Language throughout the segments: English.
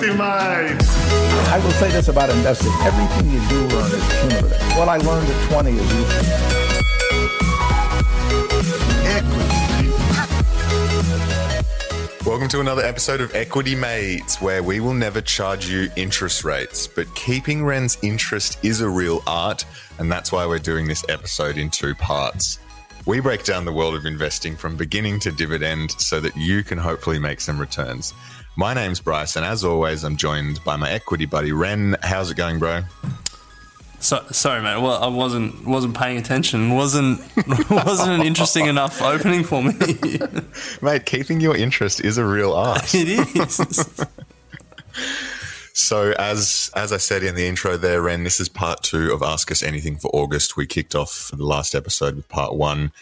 Equity Mates. I will say this about investing. Everything you do learn is cumulative. What I learned at 20 is useful. Welcome to another episode of Equity Mates, where we will never charge you interest rates, but keeping Ren's interest is a real art, and that's why we're doing this episode in two parts. We break down the world of investing from beginning to dividend so that you can hopefully make some returns. My name's Bryce, and as always, I'm joined by my equity buddy Ren. How's it going, bro? So, sorry, mate. Well, I wasn't wasn't paying attention. wasn't wasn't an interesting enough opening for me. Mate, keeping your interest is a real art. it is. So as as I said in the intro there, Ren, this is part two of Ask Us Anything for August. We kicked off the last episode with part one,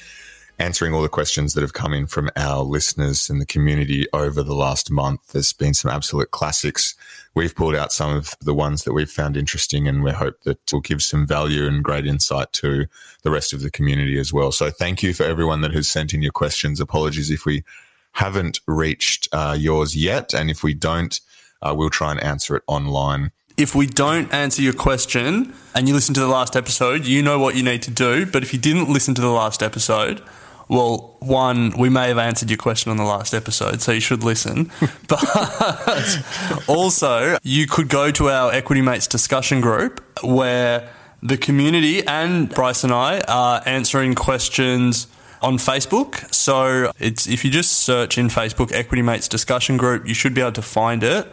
answering all the questions that have come in from our listeners in the community over the last month. There's been some absolute classics. We've pulled out some of the ones that we've found interesting and we hope that will give some value and great insight to the rest of the community as well. So thank you for everyone that has sent in your questions. Apologies if we haven't reached uh, yours yet. And if we don't, uh, we'll try and answer it online. if we don't answer your question and you listen to the last episode, you know what you need to do. But if you didn't listen to the last episode, well, one, we may have answered your question on the last episode, so you should listen. But also, you could go to our Equity Mates discussion group where the community and Bryce and I are answering questions on Facebook. So it's if you just search in Facebook Equity Mates discussion group, you should be able to find it.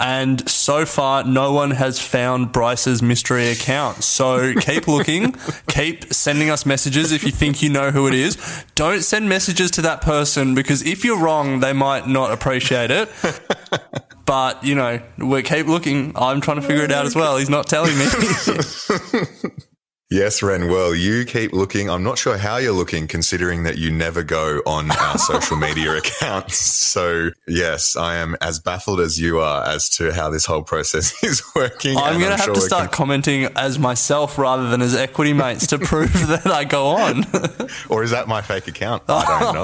And so far, no one has found Bryce's mystery account. So keep looking, keep sending us messages if you think you know who it is. Don't send messages to that person because if you're wrong, they might not appreciate it. But, you know, we keep looking. I'm trying to figure it out as well. He's not telling me. Yes, Ren. Well, you keep looking. I'm not sure how you're looking, considering that you never go on our social media accounts. So, yes, I am as baffled as you are as to how this whole process is working. I'm going to have sure to start commenting as myself rather than as equity mates to prove that I go on. or is that my fake account? I don't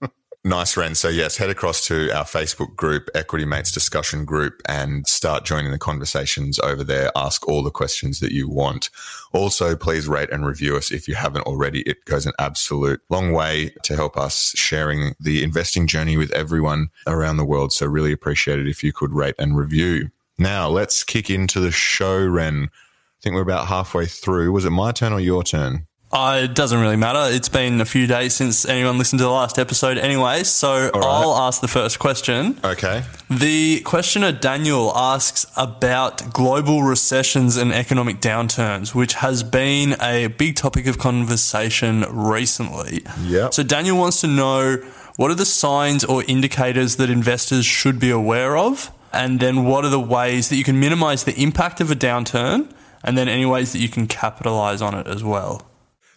know. Nice, Ren. So, yes, head across to our Facebook group, Equity Mates Discussion Group, and start joining the conversations over there. Ask all the questions that you want. Also, please rate and review us if you haven't already. It goes an absolute long way to help us sharing the investing journey with everyone around the world. So, really appreciate it if you could rate and review. Now, let's kick into the show, Ren. I think we're about halfway through. Was it my turn or your turn? Uh, it doesn't really matter. It's been a few days since anyone listened to the last episode anyway, so right. I'll ask the first question. Okay. The questioner Daniel asks about global recessions and economic downturns, which has been a big topic of conversation recently. Yep. So Daniel wants to know what are the signs or indicators that investors should be aware of? And then what are the ways that you can minimize the impact of a downturn? And then any ways that you can capitalize on it as well.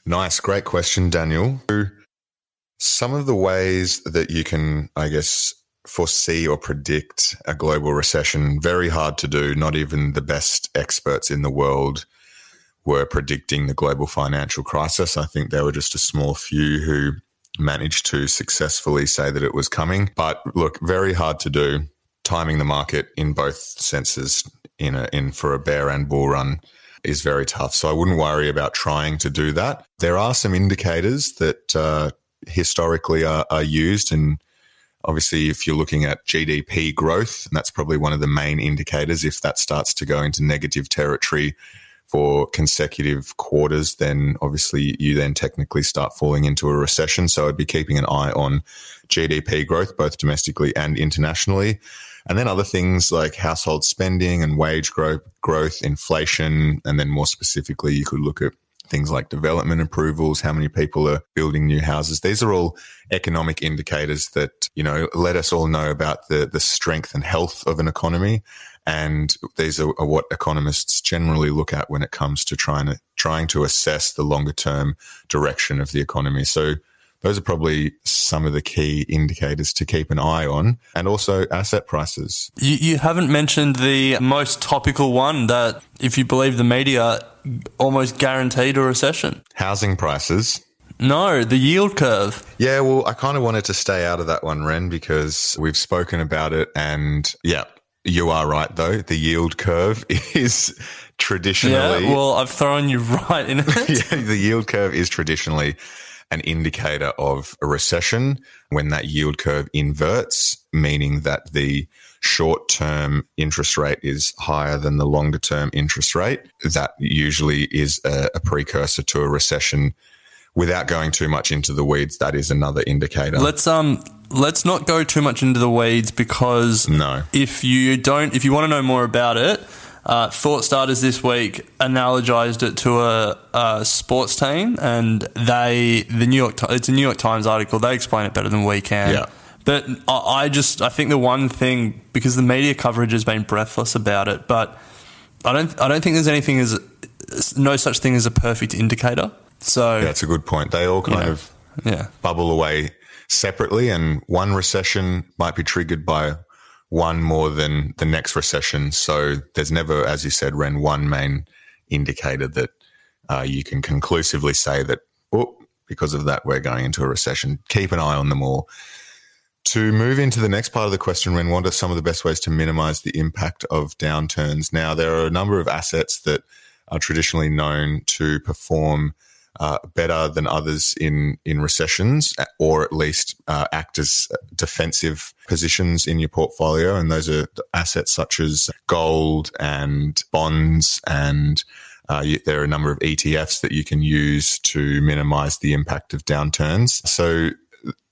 Nice. Great question, Daniel. Some of the ways that you can, I guess, foresee or predict a global recession, very hard to do. Not even the best experts in the world were predicting the global financial crisis. I think there were just a small few who managed to successfully say that it was coming. But look, very hard to do. Timing the market in both senses in a in for a bear and bull run is very tough. So I wouldn't worry about trying to do that. There are some indicators that uh, historically are, are used and Obviously, if you're looking at GDP growth, and that's probably one of the main indicators, if that starts to go into negative territory for consecutive quarters, then obviously you then technically start falling into a recession. So I'd be keeping an eye on GDP growth, both domestically and internationally. And then other things like household spending and wage growth, growth, inflation, and then more specifically, you could look at things like development approvals, how many people are building new houses. These are all economic indicators that, you know, let us all know about the, the strength and health of an economy. And these are, are what economists generally look at when it comes to trying to, trying to assess the longer term direction of the economy. So those are probably some of the key indicators to keep an eye on and also asset prices. You, you haven't mentioned the most topical one that, if you believe the media, almost guaranteed a recession. Housing prices. No, the yield curve. Yeah, well, I kind of wanted to stay out of that one, Ren, because we've spoken about it. And yeah, you are right, though. The yield curve is traditionally. Yeah, well, I've thrown you right in it. yeah, the yield curve is traditionally an indicator of a recession when that yield curve inverts, meaning that the short term interest rate is higher than the longer term interest rate. That usually is a, a, precursor to a recession. Without going too much into the weeds, that is another indicator. Let's um let's not go too much into the weeds because no. if you don't if you want to know more about it, uh, Thought Starters this week analogized it to a, a, sports team, and they the New York it's a New York Times article. They explain it better than we can. Yeah. But I just I think the one thing because the media coverage has been breathless about it, but I don't I don't think there's anything as no such thing as a perfect indicator. So yeah, that's a good point. They all kind yeah. of yeah. bubble away separately, and one recession might be triggered by one more than the next recession. So there's never, as you said, Ren, one main indicator that uh, you can conclusively say that, oh, because of that, we're going into a recession. Keep an eye on them all. To move into the next part of the question, Ren, what are some of the best ways to minimize the impact of downturns? Now, there are a number of assets that are traditionally known to perform uh, better than others in in recessions, or at least uh, act as defensive positions in your portfolio. And those are assets such as gold and bonds, and uh, you, there are a number of ETFs that you can use to minimize the impact of downturns. So,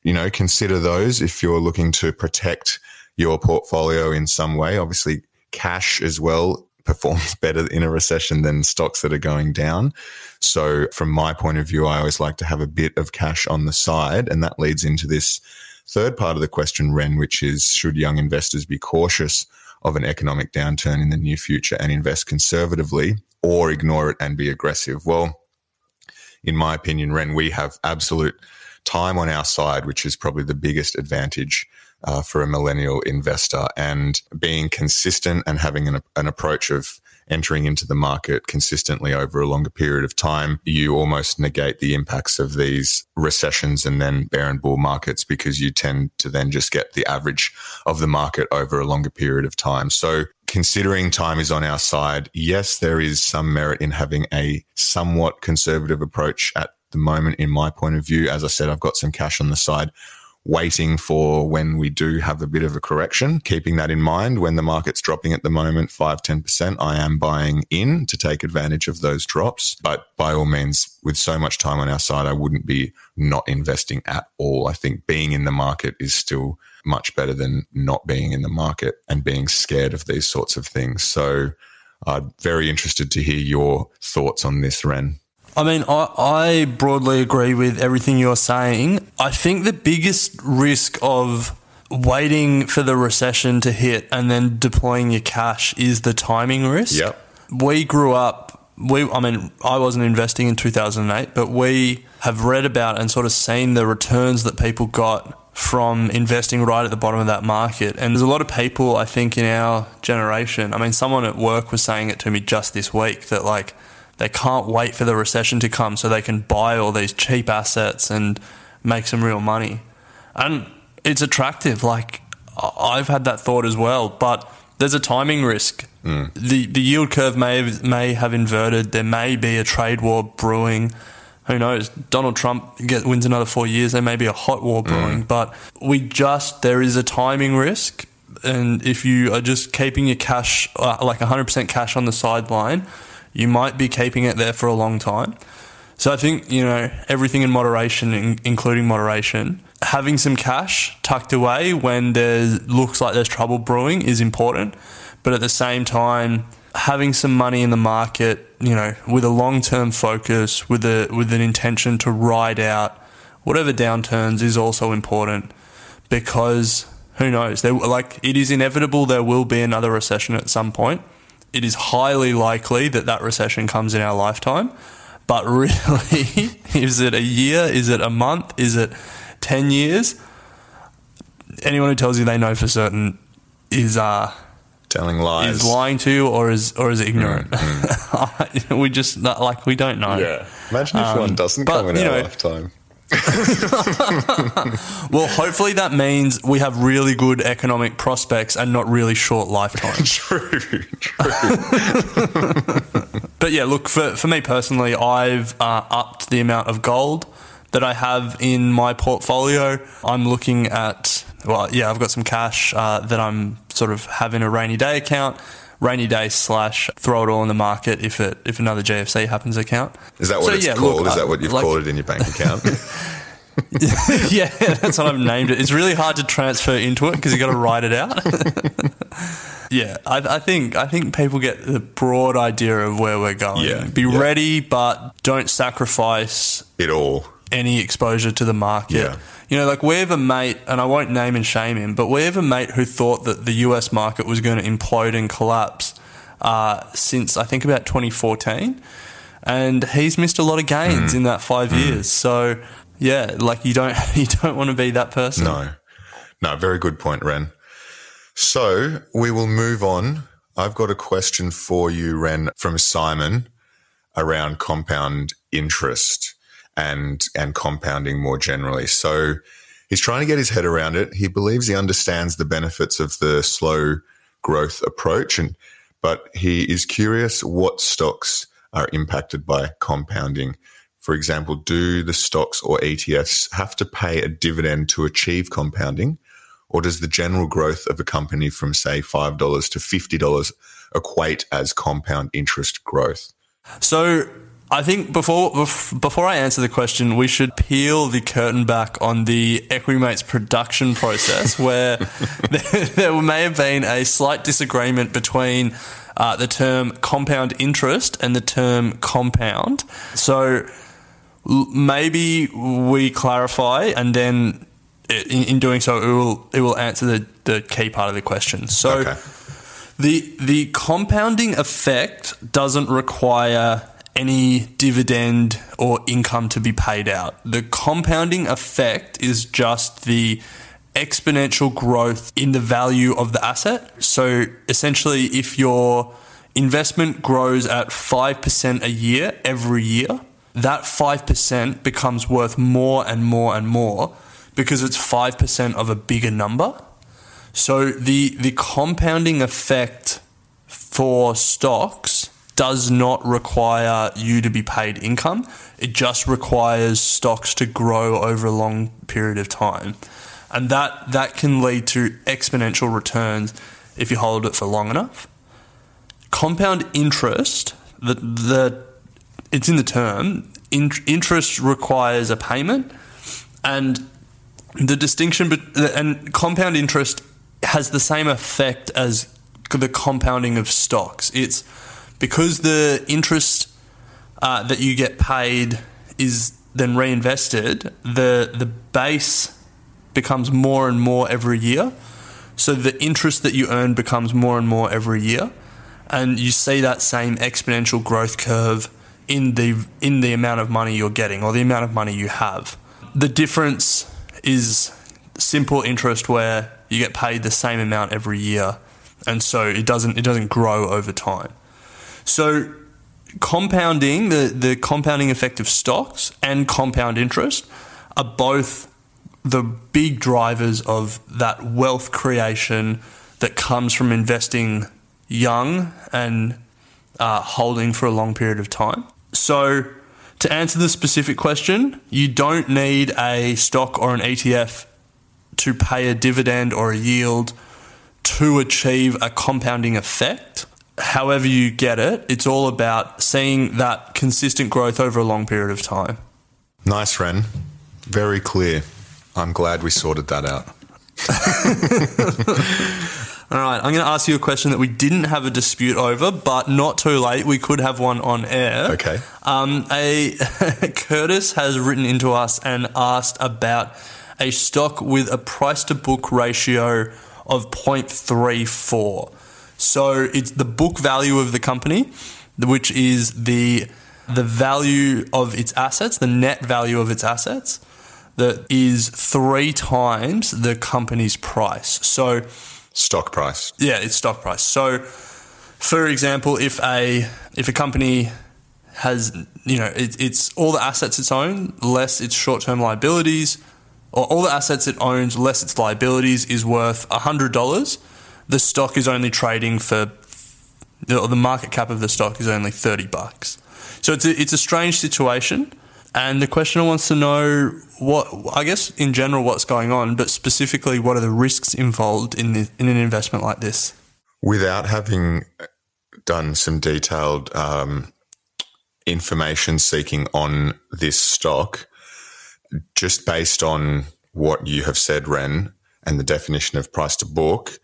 you know, consider those if you're looking to protect your portfolio in some way. Obviously, cash as well performs better in a recession than stocks that are going down. So from my point of view, I always like to have a bit of cash on the side. And that leads into this third part of the question, Ren, which is should young investors be cautious of an economic downturn in the near future and invest conservatively or ignore it and be aggressive? Well, in my opinion, Ren, we have absolute time on our side, which is probably the biggest advantage uh, for a millennial investor and being consistent and having an, an approach of entering into the market consistently over a longer period of time, you almost negate the impacts of these recessions and then bear and bull markets because you tend to then just get the average of the market over a longer period of time. So considering time is on our side, yes, there is some merit in having a somewhat conservative approach at the moment, in my point of view. As I said, I've got some cash on the side waiting for when we do have a bit of a correction, keeping that in mind when the market's dropping at the moment, 5 10%, I am buying in to take advantage of those drops. But by all means, with so much time on our side, I wouldn't be not investing at all. I think being in the market is still much better than not being in the market and being scared of these sorts of things. So I'm very interested to hear your thoughts on this, Ren. I mean, I, I broadly agree with everything you're saying. I think the biggest risk of waiting for the recession to hit and then deploying your cash is the timing risk. Yep. We grew up, we, I mean, I wasn't investing in 2008, but we have read about and sort of seen the returns that people got from investing right at the bottom of that market. And there's a lot of people, I think, in our generation. I mean, someone at work was saying it to me just this week that, like, they can't wait for the recession to come so they can buy all these cheap assets and make some real money. And it's attractive. Like, I've had that thought as well, but there's a timing risk. The the yield curve may have, may have inverted. There may be a trade war brewing. Who knows? Donald Trump get, wins another four years. There may be a hot war brewing, but we just there is a timing risk, and if you are just keeping your cash uh, like 100% cash on the sideline, you might be keeping it there for a long time. So I think you know everything in moderation, in, including moderation. Having some cash tucked away when there looks like there's trouble brewing is important, but at the same time, having some money in the market, you know, with a long term focus, with a with an intention to ride out whatever downturns is also important because who knows? There, like it is inevitable there will be another recession at some point. It is highly likely that that recession comes in our lifetime. But really, is it a year? Is it a month? Is it 10 years? Anyone who tells you they know for certain is uh, Telling lies. is lying to you or is or is ignorant. Mm, mm. we just like we don't know. Yeah. Imagine if one um, doesn't but, come in our know- lifetime. Well, hopefully that means we have really good economic prospects and not really short lifetimes. True. True. But yeah, look for for me personally, I've uh, upped the amount of gold that I have in my portfolio. I'm looking at well, yeah, I've got some cash uh, that I'm sort of having a rainy day account, rainy day slash throw it all in the market if it if another GFC happens account. Is that what So, it's yeah, called? look, Is that uh, what you've like- called it in your bank account? yeah, that's what I've named it. It's really hard to transfer into it because you got to write it out. yeah, I, I think I think people get the broad idea of where we're going. Yeah, Be yeah. ready, but don't sacrifice it all. Any exposure to the market. Yeah. You know, like we have a mate, and I won't name and shame him, but we have a mate who thought that the US market was going to implode and collapse uh, since I think about 2014, and he's missed a lot of gains Hmm. in that five years. So, yeah, like you don't you don't want to be that person. No. No, very good point, Ren. So we will move on. I've got a question for you, Ren, from Simon around compound interest and and compounding more generally. So he's trying to get his head around it. He believes he understands the benefits of the slow growth approach and but he is curious what stocks are impacted by compounding. For example, do the stocks or ETFs have to pay a dividend to achieve compounding? Or does the general growth of a company from, say, $5 to $50 equate as compound interest growth? So I think before before I answer the question, we should peel the curtain back on the Equity Mates production process, where there, there may have been a slight disagreement between uh, the term compound interest and the term compound. So l- maybe we clarify, and then in, in doing so, it will it will answer the, the key part of the question. So. Okay. The the compounding effect doesn't require any dividend or income to be paid out. The compounding effect is just the exponential growth in the value of the asset. So essentially if your investment grows at 5% a year every year, that 5% becomes worth more and more and more because it's 5% of a bigger number. So the the compounding effect for stocks does not require you to be paid income. It just requires stocks to grow over a long period of time. And that that can lead to exponential returns if you hold it for long enough. Compound interest, the the it's in the term, in, interest requires a payment and the distinction and compound interest has the same effect as the compounding of stocks. It's because the interest uh, that you get paid is then reinvested. The the base becomes more and more every year. So the interest that you earn becomes more and more every year, and you see that same exponential growth curve in the in the amount of money you're getting or the amount of money you have. The difference is simple interest where you get paid the same amount every year, and so it doesn't it doesn't grow over time. So compounding the the compounding effect of stocks and compound interest are both the big drivers of that wealth creation that comes from investing young and uh, holding for a long period of time. So, to answer the specific question, you don't need a stock or an ETF to pay a dividend or a yield to achieve a compounding effect. However, you get it, it's all about seeing that consistent growth over a long period of time. Nice, Ren. Very clear. I'm glad we sorted that out. All right, I'm going to ask you a question that we didn't have a dispute over, but not too late. We could have one on air. Okay. Um, a Curtis has written into us and asked about a stock with a price to book ratio of 0.34. So it's the book value of the company, which is the the value of its assets, the net value of its assets, that is three times the company's price. So Stock price. yeah, it's stock price. So, for example, if a if a company has you know it, it's all the assets it's owned less its short term liabilities, or all the assets it owns less its liabilities is worth hundred dollars, the stock is only trading for or the market cap of the stock is only thirty bucks. So it's a, it's a strange situation. And the questioner wants to know what, I guess, in general, what's going on, but specifically, what are the risks involved in the, in an investment like this? Without having done some detailed um, information seeking on this stock, just based on what you have said, Ren, and the definition of price to book,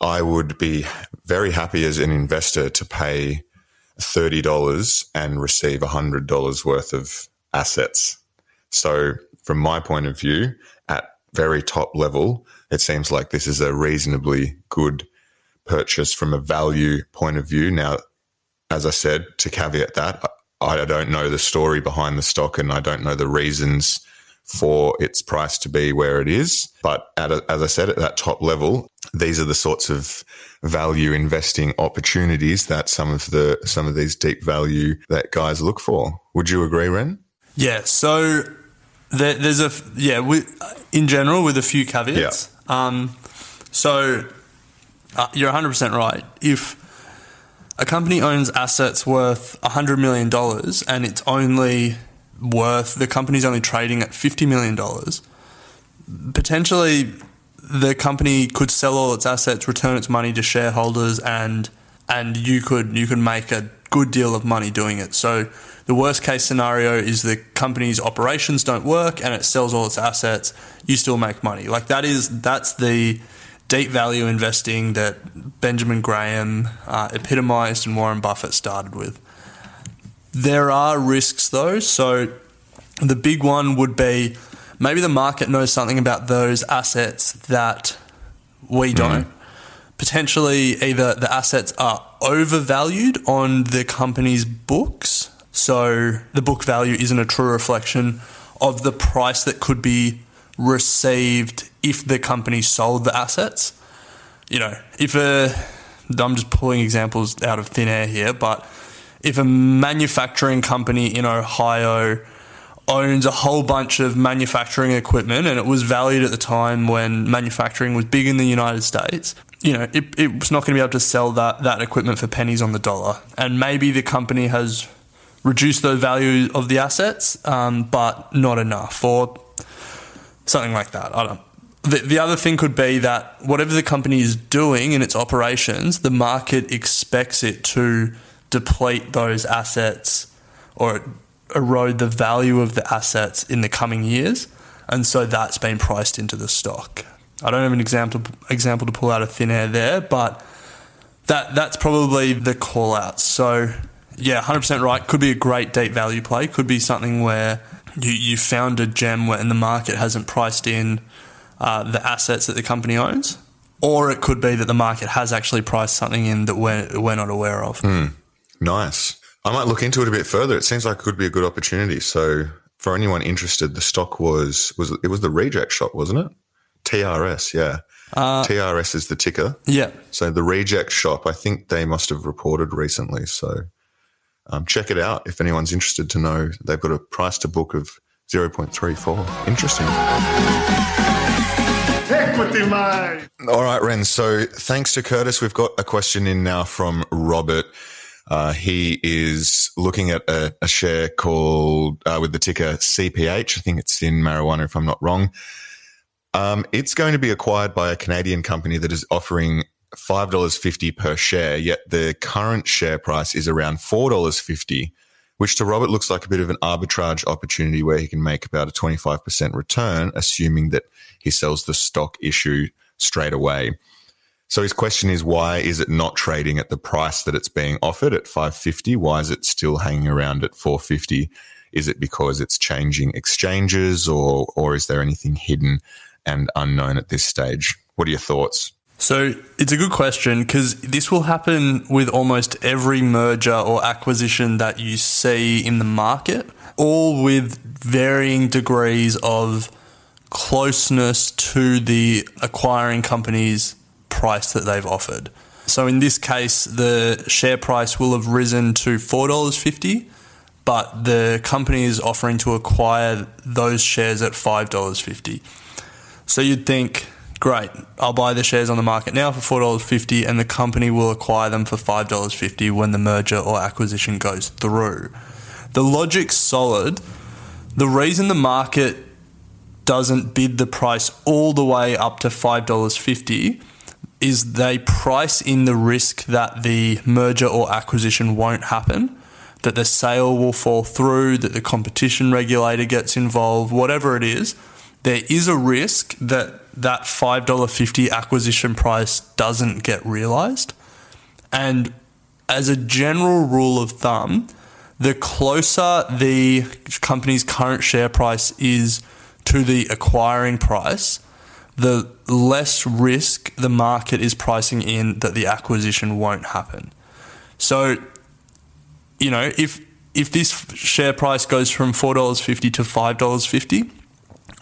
I would be very happy as an investor to pay $30 and receive $100 worth of assets. So, from my point of view, at very top level, it seems like this is a reasonably good purchase from a value point of view. Now, as I said, to caveat that, I don't know the story behind the stock and I don't know the reasons for its price to be where it is. But a, as I said, at that top level, these are the sorts of value investing opportunities that some of the some of these deep value that guys look for. Would you agree, Ren? Yeah. So there, there's a yeah. With, in general, with a few caveats. Um, so uh, you're 100 percent right. If a company owns assets worth 100 million dollars and it's only worth the company's only trading at 50 million dollars, potentially the company could sell all its assets, return its money to shareholders, and and you could you could make a good deal of money doing it. So the worst case scenario is the company's operations don't work and it sells all its assets. You still make money. Like that is that's the deep value investing that Benjamin Graham uh, epitomized and Warren Buffett started with. There are risks though. So the big one would be maybe the market knows something about those assets that we mm. don't. Potentially, either the assets are overvalued on the company's books, so the book value isn't a true reflection of the price that could be received if the company sold the assets. You know, if a, I'm just pulling examples out of thin air here, but if a manufacturing company in Ohio owns a whole bunch of manufacturing equipment and it was valued at the time when manufacturing was big in the United States, you know, it, was not going to be able to sell that, that equipment for pennies on the dollar. And maybe the company has reduced the value of the assets, um, but not enough or something like that. I don't. The, the other thing could be that whatever the company is doing in its operations, the market expects it to deplete those assets or erode the value of the assets in the coming years. And so that's been priced into the stock. I don't have an example example to pull out of thin air there, but that that's probably the call out. So yeah, 100% right. Could be a great deep value play. Could be something where you, you found a gem where, and the market hasn't priced in uh, the assets that the company owns. Or it could be that the market has actually priced something in that we're, we're not aware of. Nice. I might look into it a bit further. It seems like it could be a good opportunity. So for anyone interested, the stock was was it was the reject shop, wasn't it? TRS, yeah. TRS is the ticker. Yeah. So the reject shop, I think they must have reported recently. So um, check it out if anyone's interested to know. They've got a price to book of 0.34. Interesting. Equity line. All right, Ren. So thanks to Curtis, we've got a question in now from Robert. Uh, he is looking at a, a share called uh, with the ticker CPH. I think it's in marijuana, if I'm not wrong. Um, it's going to be acquired by a Canadian company that is offering five dollars fifty per share. Yet the current share price is around four dollars fifty, which to Robert looks like a bit of an arbitrage opportunity where he can make about a twenty five percent return, assuming that he sells the stock issue straight away. So his question is, why is it not trading at the price that it's being offered at 550? Why is it still hanging around at 450? Is it because it's changing exchanges or, or is there anything hidden and unknown at this stage? What are your thoughts? So it's a good question because this will happen with almost every merger or acquisition that you see in the market, all with varying degrees of closeness to the acquiring company's price that they've offered. So in this case, the share price will have risen to $4.50, but the company is offering to acquire those shares at $5.50. So you'd think, great, I'll buy the shares on the market now for $4.50 and the company will acquire them for $5.50 when the merger or acquisition goes through. The logic's solid. The reason the market doesn't bid the price all the way up to $5.50 is they price in the risk that the merger or acquisition won't happen, that the sale will fall through, that the competition regulator gets involved, whatever it is. There is a risk that that $5.50 acquisition price doesn't get realized. And as a general rule of thumb, the closer the company's current share price is to the acquiring price, the less risk the market is pricing in that the acquisition won't happen. So, you know, if if this share price goes from four dollars fifty to five dollars fifty,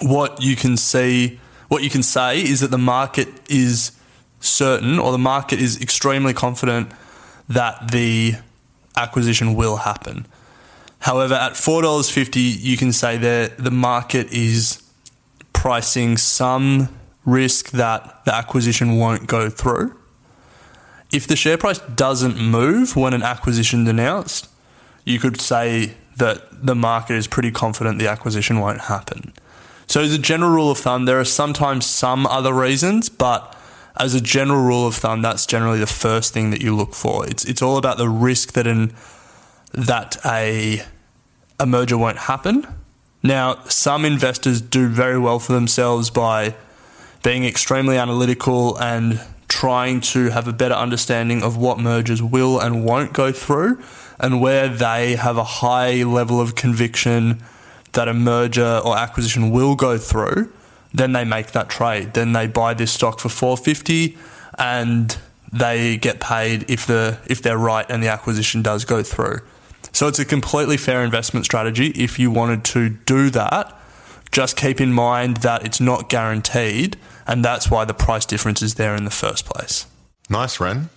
what you can see, what you can say is that the market is certain, or the market is extremely confident that the acquisition will happen. However, at four dollars fifty, you can say that the market is pricing some risk that the acquisition won't go through. If the share price doesn't move when an acquisition is announced, you could say that the market is pretty confident the acquisition won't happen. So, as a general rule of thumb, there are sometimes some other reasons, but as a general rule of thumb, that's generally the first thing that you look for. It's it's all about the risk that an that a a merger won't happen. Now, some investors do very well for themselves by being extremely analytical and trying to have a better understanding of what mergers will and won't go through and where they have a high level of conviction that a merger or acquisition will go through, then they make that trade. Then they buy this stock for 450 and they get paid if the if they're right and the acquisition does go through. So it's a completely fair investment strategy if you wanted to do that. Just keep in mind that it's not guaranteed and that's why the price difference is there in the first place. Nice, Ren.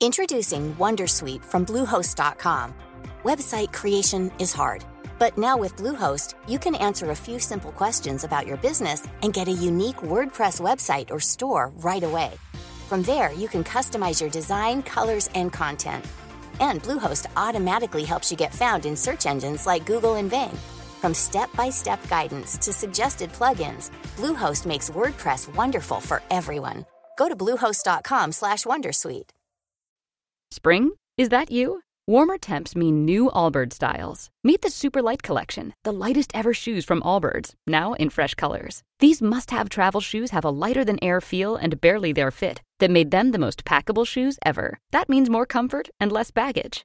Introducing Wondersuite from Bluehost.com. Website creation is hard, but now with Bluehost, you can answer a few simple questions about your business and get a unique WordPress website or store right away. From there, you can customize your design, colors, and content. And Bluehost automatically helps you get found in search engines like Google and Bing. From step-by-step guidance to suggested plugins, Bluehost makes WordPress wonderful for everyone. Go to bluehost.com/wondersuite. Spring? Is that you? Warmer temps mean new Allbirds styles. Meet the Superlight Collection, the lightest ever shoes from Allbirds, now in fresh colors. These must have travel shoes have a lighter than air feel and barely there fit that made them the most packable shoes ever. That means more comfort and less baggage.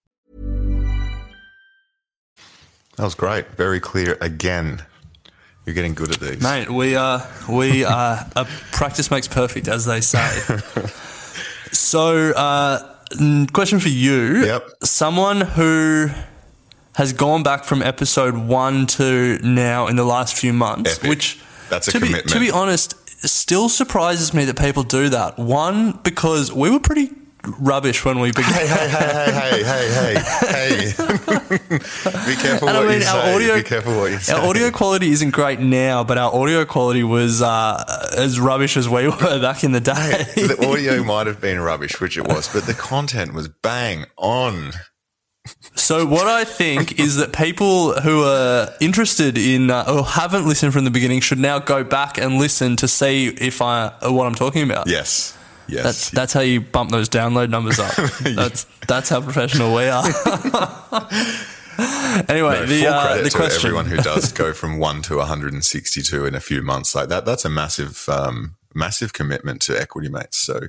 That was great. Very clear again. You're getting good at these. Mate, we are we are a practice makes perfect, as they say. so, uh, question for you: Yep. Someone who has gone back from episode one to now in the last few months, Epic. which That's a to be commitment. to be honest, still surprises me that people do that. One because we were pretty rubbish when we began. Hey, hey, hey, hey, hey, hey, hey, hey. Be careful And I what mean, you our say. audio, Be careful what you say. our audio quality isn't great now, but our audio quality was uh, as rubbish as we were back in the day. the audio might have been rubbish, which it was, but the content was bang on. So what I think is that people who are interested in uh, or haven't listened from the beginning should now go back and listen to see if I uh, what I'm talking about. Yes. Yes. That's that's how you bump those download numbers up. That's that's how professional we are. anyway, No, the uh, credit the to question. everyone who does go from one to 162 in a few months like that. That's a massive, um, massive commitment to equity mates. So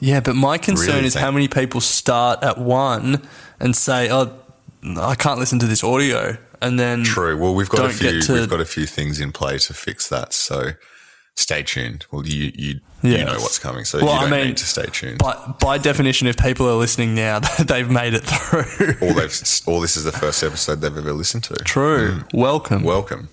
Yeah, but my concern Really is think- how many people start at one and say, "Oh, I can't listen to this audio," and then true. Well, we've got a few, to- we've got a few things in play to fix that. So stay tuned. Well, you, you, you know what's coming. So Well, you I don't mean, need to stay tuned. But by definition, if people are listening now, they've made it through. all they've, all this is the first episode they've ever listened to. True. Welcome. Welcome.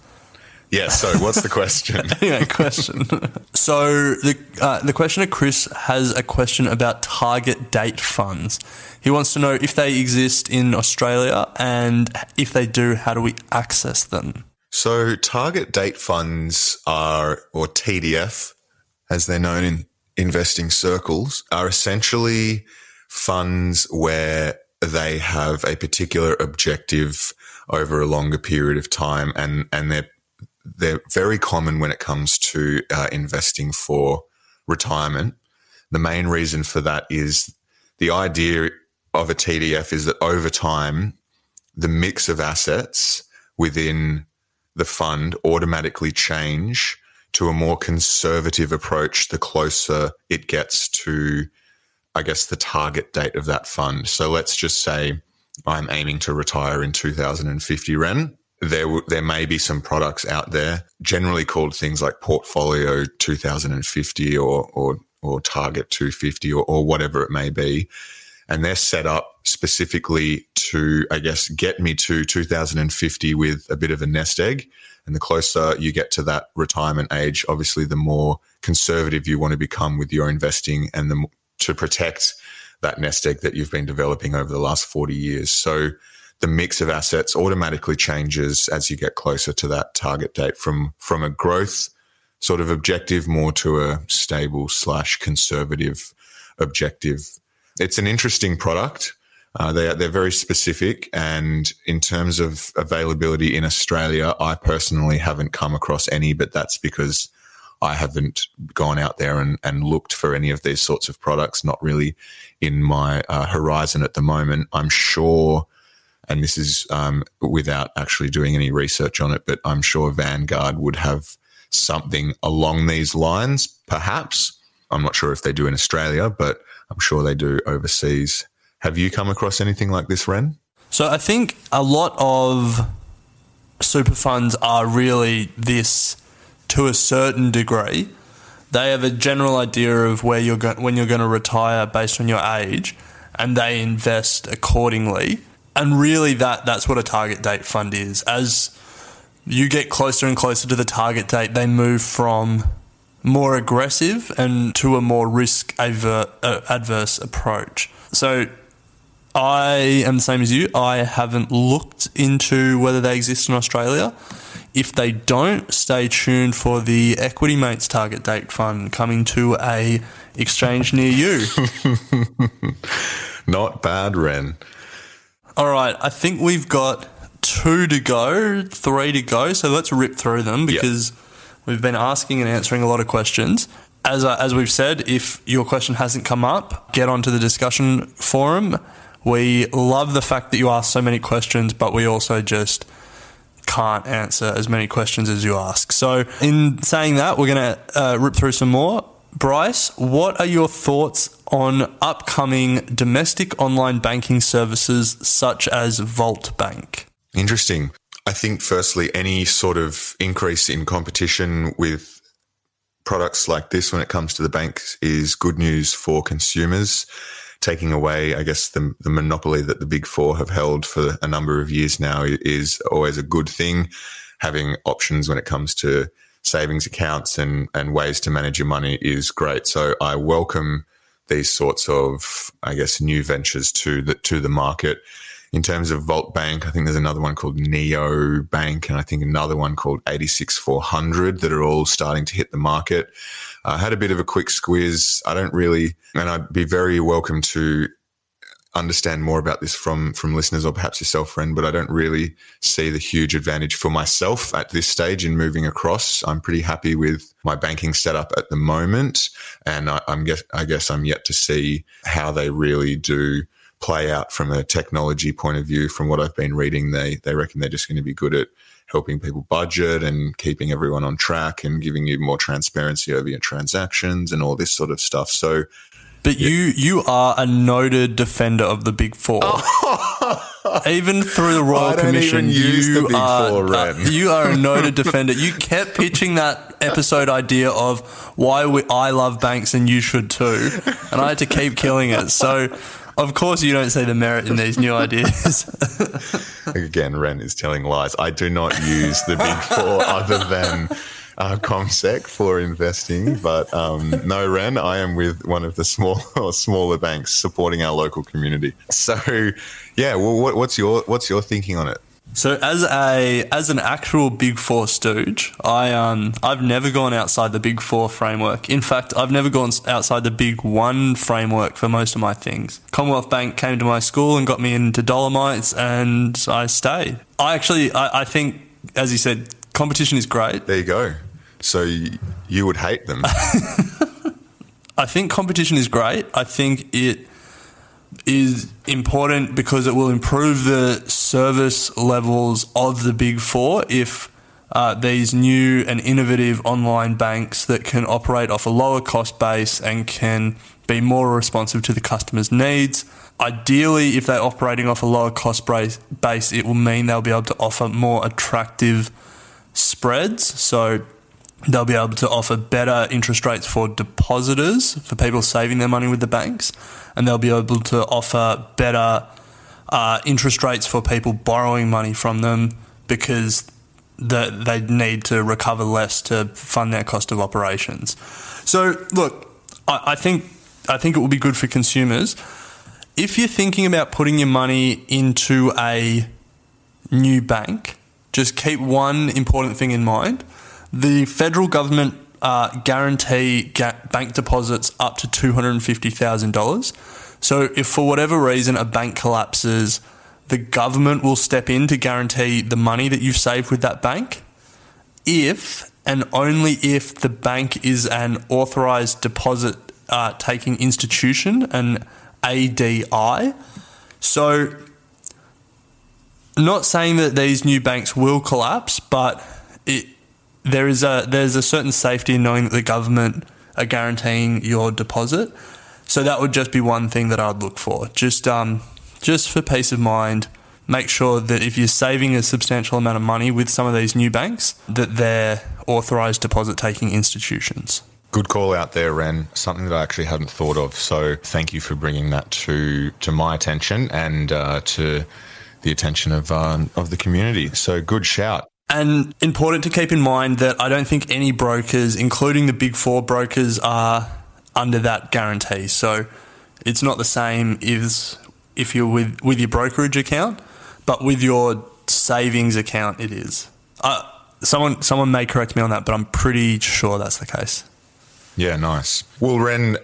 Yeah. So what's the question? anyway, question. so the uh, the questioner Chris has a question about target date funds. He wants to know if they exist in Australia and if they do, how do we access them? So target date funds are, or TDF, as they're known in investing circles, are essentially funds where they have a particular objective over a longer period of time, and and they're they're very common when it comes to uh, investing for retirement. The main reason for that is the idea of a TDF is that over time, the mix of assets within the fund automatically change to a more conservative approach the closer it gets to, I guess, the target date of that fund. So let's just say I'm aiming to retire in 2050, Ren. There, w- there may be some products out there, generally called things like Portfolio 2050 or, or, or Target 250 or, or whatever it may be. And they're set up specifically to, I guess, get me to 2050 with a bit of a nest egg. And the closer you get to that retirement age, obviously, the more conservative you want to become with your investing and the, to protect that nest egg that you've been developing over the last 40 years. So the mix of assets automatically changes as you get closer to that target date from, from a growth sort of objective more to a stable slash conservative objective. It's an interesting product. Uh, they they're very specific. And in terms of availability in Australia, I personally haven't come across any, but that's because I haven't gone out there and, and looked for any of these sorts of products, not really in my uh, horizon at the moment. I'm sure, and this is um, without actually doing any research on it, but I'm sure Vanguard would have something along these lines, perhaps. I'm not sure if they do in Australia, but I'm sure they do overseas. Have you come across anything like this, Ren? So I think a lot of super funds are really this to a certain degree. They have a general idea of where you're go- when you're going to retire based on your age, and they invest accordingly. And really, that that's what a target date fund is. As you get closer and closer to the target date, they move from more aggressive and to a more risk aver- uh, adverse approach. So I am the same as you. I haven't looked into whether they exist in Australia. If they don't, stay tuned for the Equity Mates Target Date Fund coming to a exchange near you. Not bad, Ren. All right, I think we've got two to go, three to go. So let's rip through them because we've been asking and answering a lot of questions. As, uh, as we've said, if your question hasn't come up, get onto the discussion forum. We love the fact that you ask so many questions, but we also just can't answer as many questions as you ask. So, in saying that, we're going to uh, rip through some more. Bryce, what are your thoughts on upcoming domestic online banking services such as Volt Bank? Interesting. I think, firstly, any sort of increase in competition with products like this when it comes to the banks is good news for consumers. Taking away, I guess, the, the monopoly that the big four have held for a number of years now is always a good thing. Having options when it comes to savings accounts and, and ways to manage your money is great. So I welcome these sorts of, I guess, new ventures to the, to the market in terms of Volt Bank, I think there's another one called Neo Bank, and I think another one called 86400 that are all starting to hit the market. I had a bit of a quick squeeze. I don't really, and I'd be very welcome to understand more about this from from listeners or perhaps yourself, friend. But I don't really see the huge advantage for myself at this stage in moving across. I'm pretty happy with my banking setup at the moment, and I, am guess I guess I'm yet to see how they really do play out from a technology point of view. From what I've been reading, they they reckon they're just going to be good at helping people budget and keeping everyone on track and giving you more transparency over your transactions and all this sort of stuff. So. But yeah. you you are a noted defender of the Big Four. even through the Royal Commission, you are four, uh, you are a noted defender. You kept pitching that episode idea of why we, I love banks and you should too, and I had to keep killing it. So of course, you don't see the merit in these new ideas. Again, Ren is telling lies. I do not use the big four other than uh, CommSec for investing. But um, no, Ren, I am with one of the small or smaller banks supporting our local community. So, yeah, well, what, what's your what's your thinking on it? So as a as an actual Big Four stooge, I um I've never gone outside the Big Four framework. In fact, I've never gone outside the Big One framework for most of my things. Commonwealth Bank came to my school and got me into Dollarmites, and I stayed. I actually I, I think, as you said, competition is great. There you go. So you, you would hate them. I think competition is great. I think it is important because it will improve the service levels of the big four if uh, these new and innovative online banks that can operate off a lower cost base and can be more responsive to the customer's needs. Ideally, if they're operating off a lower cost base, it will mean they'll be able to offer more attractive spreads. So they'll be able to offer better interest rates for depositors, for people saving their money with the banks and they'll be able to offer better uh, interest rates for people borrowing money from them because the, they need to recover less to fund their cost of operations. So, look, I, I think I think it will be good for consumers. If you're thinking about putting your money into a new bank, just keep one important thing in mind: the federal government uh, guarantee ga- bank deposits up to $250,000. So, if for whatever reason a bank collapses, the government will step in to guarantee the money that you've saved with that bank. If and only if the bank is an authorized deposit uh, taking institution, an ADI. So, not saying that these new banks will collapse, but it, there is a there's a certain safety in knowing that the government are guaranteeing your deposit. So that would just be one thing that I'd look for. Just um, just for peace of mind, make sure that if you're saving a substantial amount of money with some of these new banks, that they're authorized deposit taking institutions. Good call out there, Ren. Something that I actually hadn't thought of. So thank you for bringing that to to my attention and uh, to the attention of uh, of the community. So good shout. And important to keep in mind that I don't think any brokers, including the big four brokers, are under that guarantee. So it's not the same as if you're with, with your brokerage account, but with your savings account, it is. Uh, someone someone may correct me on that, but I'm pretty sure that's the case. Yeah, nice. Well, Ren,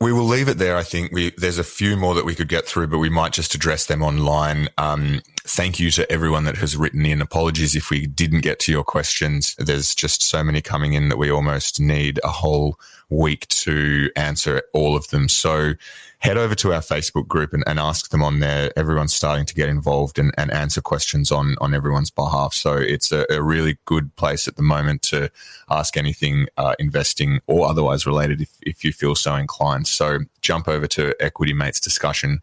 we will leave it there. I think we, there's a few more that we could get through, but we might just address them online. Um, thank you to everyone that has written in. Apologies if we didn't get to your questions. There's just so many coming in that we almost need a whole week to answer all of them. So head over to our Facebook group and, and ask them on there. Everyone's starting to get involved and, and answer questions on, on everyone's behalf. So it's a, a really good place at the moment to ask anything uh, investing or otherwise related if, if you feel so inclined. So jump over to Equity Mates discussion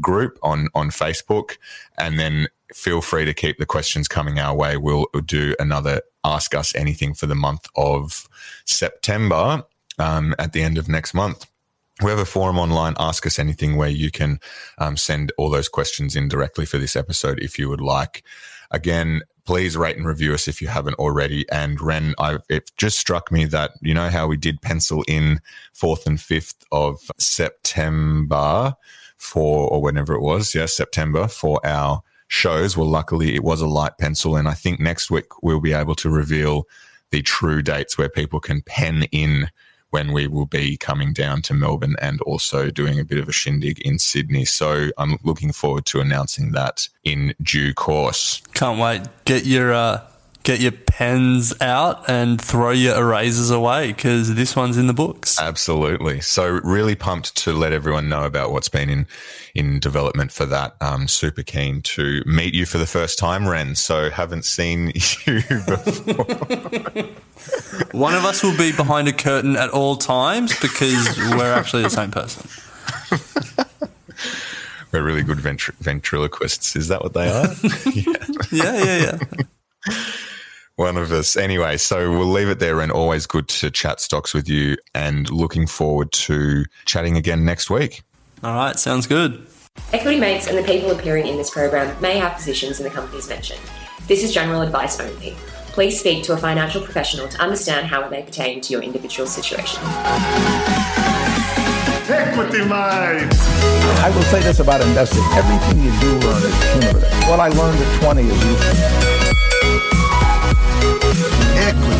group on on Facebook, and then feel free to keep the questions coming our way. We'll do another Ask Us Anything for the month of September um, at the end of next month. We have a forum online, Ask Us Anything, where you can um, send all those questions in directly for this episode if you would like. Again, please rate and review us if you haven't already. And Ren, I, it just struck me that you know how we did pencil in fourth and fifth of September for, or whenever it was, yeah, September for our shows. Well, luckily it was a light pencil. And I think next week we'll be able to reveal the true dates where people can pen in when we will be coming down to Melbourne and also doing a bit of a shindig in Sydney. So I'm looking forward to announcing that in due course. Can't wait. Get your uh, get your pens out and throw your erasers away because this one's in the books. Absolutely. So really pumped to let everyone know about what's been in in development for that. Um, super keen to meet you for the first time, Ren. So haven't seen you before. One of us will be behind a curtain at all times because we're actually the same person. we're really good ventri- ventriloquists. Is that what they are? yeah, yeah, yeah. One of us. Anyway, so we'll leave it there and always good to chat stocks with you and looking forward to chatting again next week. All right, sounds good. Equity Mates and the people appearing in this program may have positions in the companies mentioned. This is general advice only. Please speak to a financial professional to understand how it may pertain to your individual situation. Equity Mates! I will say this about investing. Everything you do learn is cumulative. What I learned at 20 is useful equity.